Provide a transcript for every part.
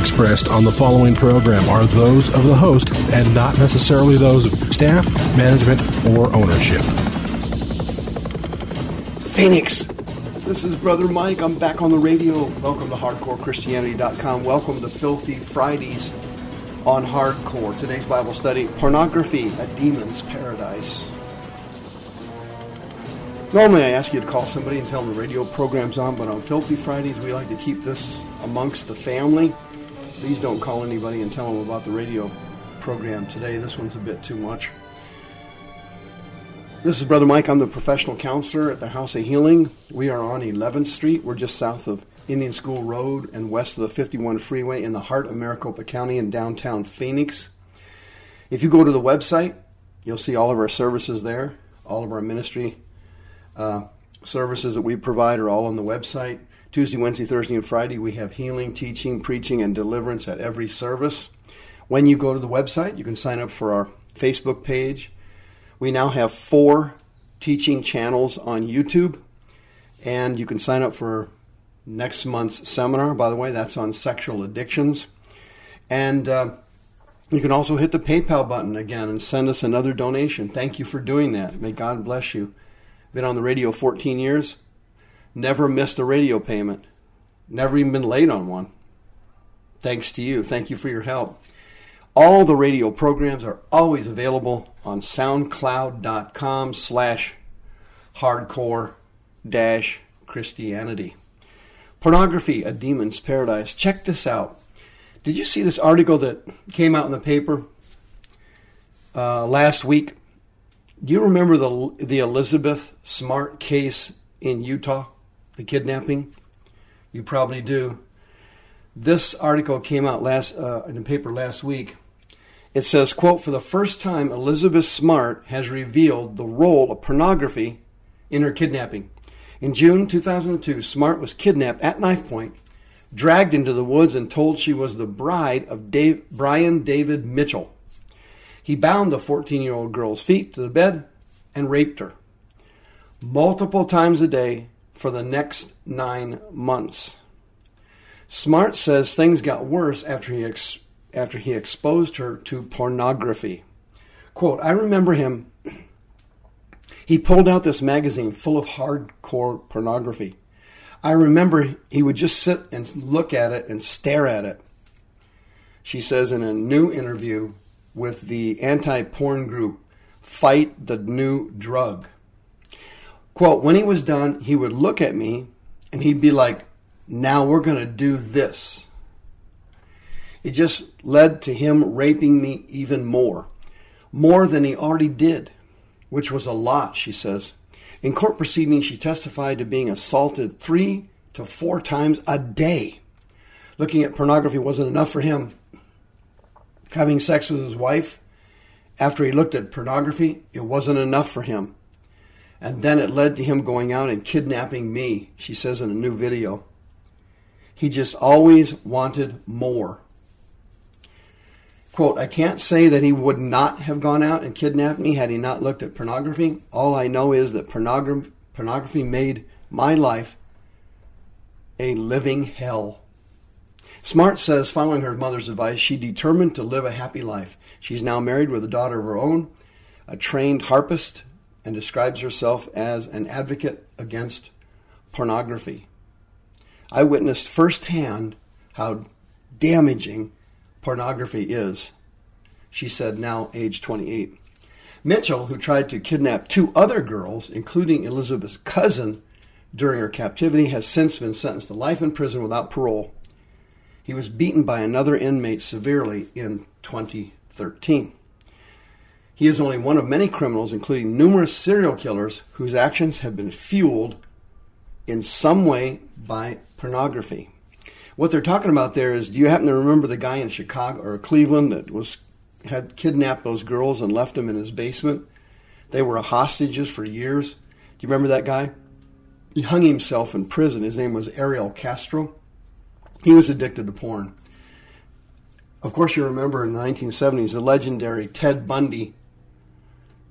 expressed on the following program are those of the host and not necessarily those of staff, management, or ownership. Phoenix. This is Brother Mike. I'm back on the radio. Welcome to HardcoreChristianity.com. Welcome to Filthy Fridays on Hardcore. Today's Bible study Pornography, a Demon's Paradise. Normally, I ask you to call somebody and tell them the radio program's on, but on Filthy Fridays, we like to keep this amongst the family. Please don't call anybody and tell them about the radio program today. This one's a bit too much. This is Brother Mike. I'm the professional counselor at the House of Healing. We are on 11th Street. We're just south of Indian School Road and west of the 51 freeway in the heart of Maricopa County in downtown Phoenix. If you go to the website, you'll see all of our services there, all of our ministry uh, services that we provide are all on the website. Tuesday, Wednesday, Thursday, and Friday, we have healing, teaching, preaching, and deliverance at every service. When you go to the website, you can sign up for our Facebook page. We now have four teaching channels on YouTube, and you can sign up for next month's seminar. By the way, that's on sexual addictions. And uh, you can also hit the PayPal button again and send us another donation. Thank you for doing that. May God bless you. Been on the radio 14 years. Never missed a radio payment. Never even been late on one. Thanks to you. Thank you for your help. All the radio programs are always available on soundcloud.com slash hardcore dash Christianity. Pornography, a demon's paradise. Check this out. Did you see this article that came out in the paper uh, last week? Do you remember the the Elizabeth Smart case in Utah, the kidnapping? You probably do. This article came out last uh, in the paper last week. It says, "quote For the first time, Elizabeth Smart has revealed the role of pornography in her kidnapping. In June 2002, Smart was kidnapped at knife point, dragged into the woods, and told she was the bride of Dave, Brian David Mitchell." He bound the 14 year old girl's feet to the bed and raped her multiple times a day for the next nine months. Smart says things got worse after he, ex- after he exposed her to pornography. Quote, I remember him. He pulled out this magazine full of hardcore pornography. I remember he would just sit and look at it and stare at it. She says in a new interview with the anti porn group Fight the New Drug. Quote, when he was done, he would look at me and he'd be like, now we're going to do this. It just led to him raping me even more, more than he already did, which was a lot, she says. In court proceedings, she testified to being assaulted three to four times a day. Looking at pornography wasn't enough for him having sex with his wife after he looked at pornography, it wasn't enough for him. And then it led to him going out and kidnapping me, she says in a new video. He just always wanted more. Quote, I can't say that he would not have gone out and kidnapped me had he not looked at pornography. All I know is that pornography, pornography made my life a living hell. Smart says, following her mother's advice, she determined to live a happy life. She's now married with a daughter of her own, a trained harpist, and describes herself as an advocate against pornography. I witnessed firsthand how damaging pornography is, she said, now age 28. Mitchell, who tried to kidnap two other girls, including Elizabeth's cousin, during her captivity, has since been sentenced to life in prison without parole. He was beaten by another inmate severely in 2013. He is only one of many criminals, including numerous serial killers, whose actions have been fueled in some way by pornography. What they're talking about there is do you happen to remember the guy in Chicago or Cleveland that was had kidnapped those girls and left them in his basement? They were hostages for years. Do you remember that guy? He hung himself in prison. His name was Ariel Castro. He was addicted to porn. Of course, you remember in the 1970s the legendary Ted Bundy.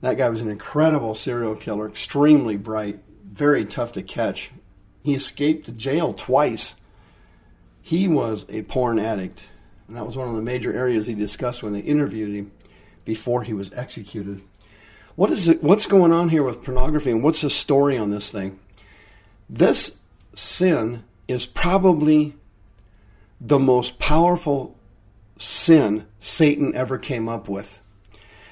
That guy was an incredible serial killer, extremely bright, very tough to catch. He escaped jail twice. He was a porn addict, and that was one of the major areas he discussed when they interviewed him before he was executed. What is it, what's going on here with pornography, and what's the story on this thing? This sin is probably the most powerful sin Satan ever came up with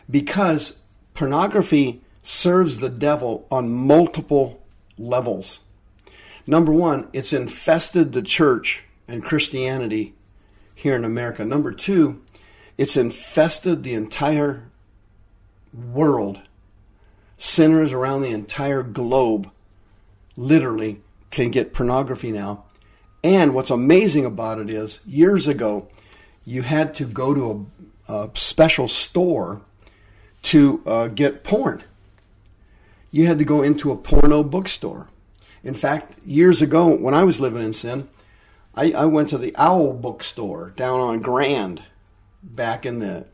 because pornography serves the devil on multiple levels. Number one, it's infested the church and Christianity here in America. Number two, it's infested the entire world. Sinners around the entire globe literally can get pornography now. And what's amazing about it is, years ago, you had to go to a, a special store to uh, get porn. You had to go into a porno bookstore. In fact, years ago, when I was living in Sin, I, I went to the Owl bookstore down on Grand back in the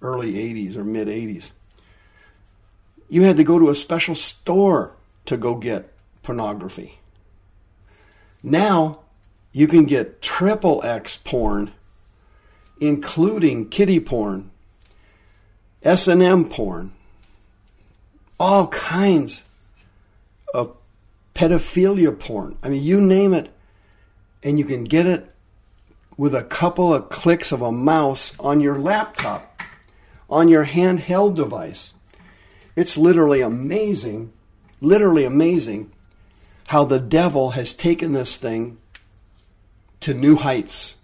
early 80s or mid 80s. You had to go to a special store to go get pornography. Now you can get triple X porn, including kitty porn, S&M porn, all kinds of pedophilia porn. I mean, you name it, and you can get it with a couple of clicks of a mouse on your laptop, on your handheld device. It's literally amazing, literally amazing how the devil has taken this thing to new heights.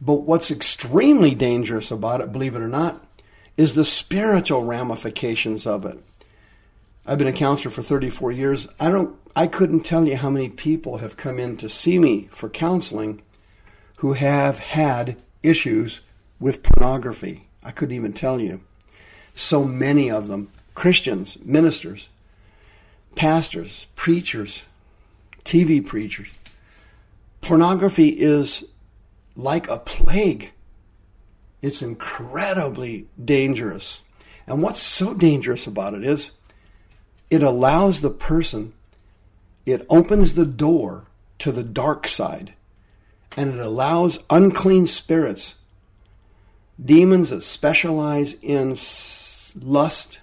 But what's extremely dangerous about it, believe it or not, is the spiritual ramifications of it. I've been a counselor for 34 years. I don't I couldn't tell you how many people have come in to see me for counseling who have had issues with pornography. I couldn't even tell you. So many of them, Christians, ministers, pastors, preachers, TV preachers. Pornography is like a plague. It's incredibly dangerous. And what's so dangerous about it is it allows the person, it opens the door to the dark side, and it allows unclean spirits, demons that specialize in lust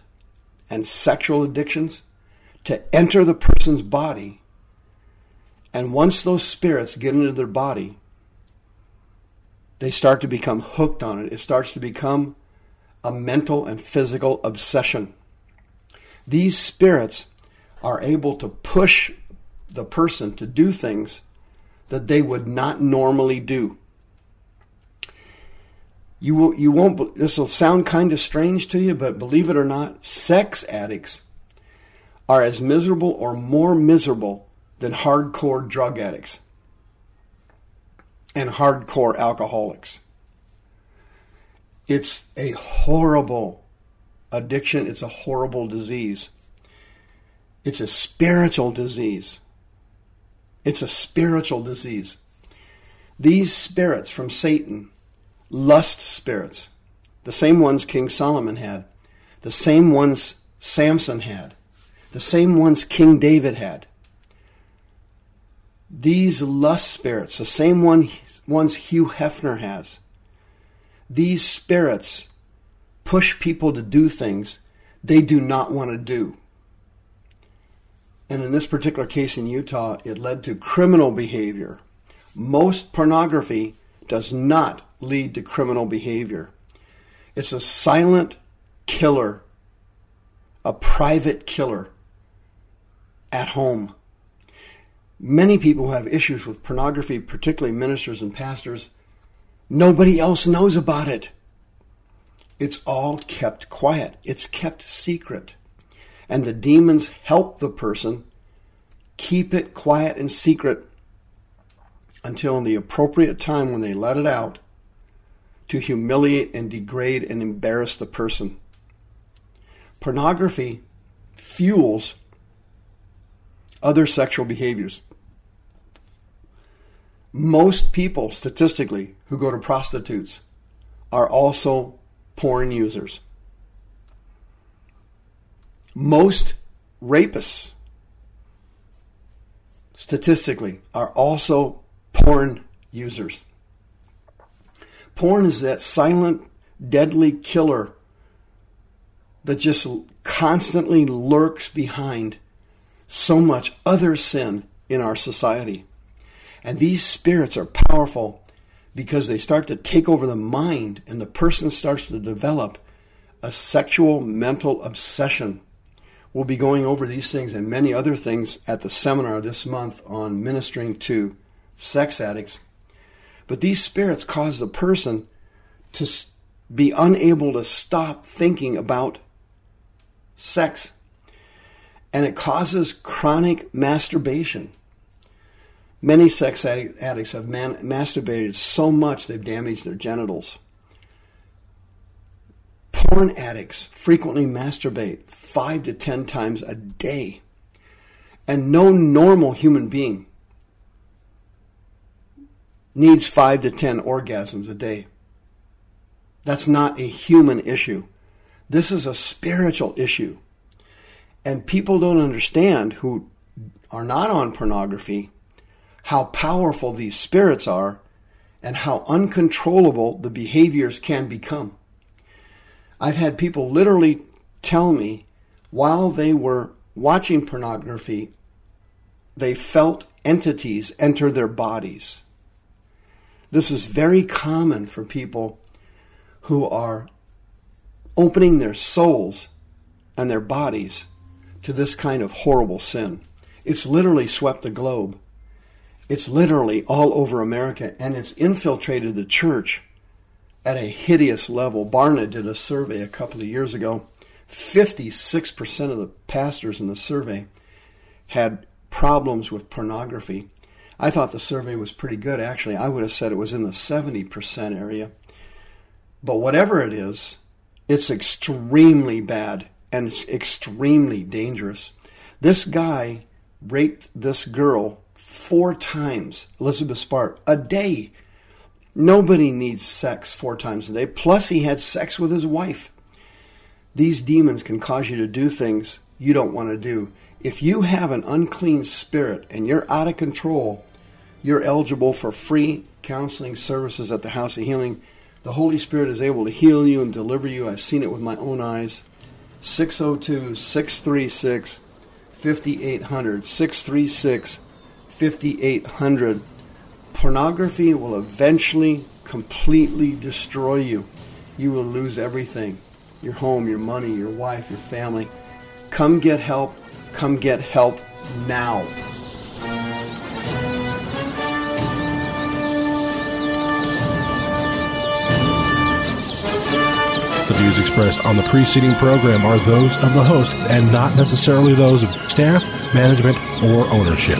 and sexual addictions, to enter the person's body. And once those spirits get into their body, they start to become hooked on it. It starts to become a mental and physical obsession. These spirits are able to push the person to do things that they would not normally do. You will, you won't. This will sound kind of strange to you, but believe it or not, sex addicts are as miserable or more miserable than hardcore drug addicts and hardcore alcoholics. It's a horrible addiction, it's a horrible disease. It's a spiritual disease. It's a spiritual disease. These spirits from Satan, lust spirits, the same ones King Solomon had, the same ones Samson had, the same ones King David had. These lust spirits, the same one, ones Hugh Hefner has, these spirits push people to do things they do not want to do. And in this particular case in Utah, it led to criminal behavior. Most pornography does not lead to criminal behavior. It's a silent killer, a private killer at home. Many people have issues with pornography, particularly ministers and pastors, nobody else knows about it. It's all kept quiet, it's kept secret. And the demons help the person keep it quiet and secret until in the appropriate time when they let it out to humiliate and degrade and embarrass the person. Pornography fuels other sexual behaviors. Most people, statistically, who go to prostitutes are also porn users. Most rapists, statistically, are also porn users. Porn is that silent, deadly killer that just constantly lurks behind so much other sin in our society. And these spirits are powerful because they start to take over the mind and the person starts to develop a sexual mental obsession. We'll be going over these things and many other things at the seminar this month on ministering to sex addicts. But these spirits cause the person to be unable to stop thinking about sex. And it causes chronic masturbation. Many sex addicts have man- masturbated so much they've damaged their genitals. Porn addicts frequently masturbate five to ten times a day. And no normal human being needs five to ten orgasms a day. That's not a human issue. This is a spiritual issue. And people don't understand who are not on pornography how powerful these spirits are and how uncontrollable the behaviors can become. I've had people literally tell me while they were watching pornography, they felt entities enter their bodies. This is very common for people who are opening their souls and their bodies to this kind of horrible sin. It's literally swept the globe. It's literally all over America and it's infiltrated the church at a hideous level. Barna did a survey a couple of years ago. 56% of the pastors in the survey had problems with pornography. I thought the survey was pretty good, actually. I would have said it was in the 70% area. But whatever it is, it's extremely bad and it's extremely dangerous. This guy raped this girl four times, Elizabeth Smart, a day. Nobody needs sex four times a day. Plus, he had sex with his wife. These demons can cause you to do things you don't want to do. If you have an unclean spirit and you're out of control, you're eligible for free counseling services at the House of Healing. The Holy Spirit is able to heal you and deliver you. I've seen it with my own eyes. 602 636 5800. 636 5800. Pornography will eventually completely destroy you. You will lose everything your home, your money, your wife, your family. Come get help. Come get help now. The views expressed on the preceding program are those of the host and not necessarily those of staff, management, or ownership.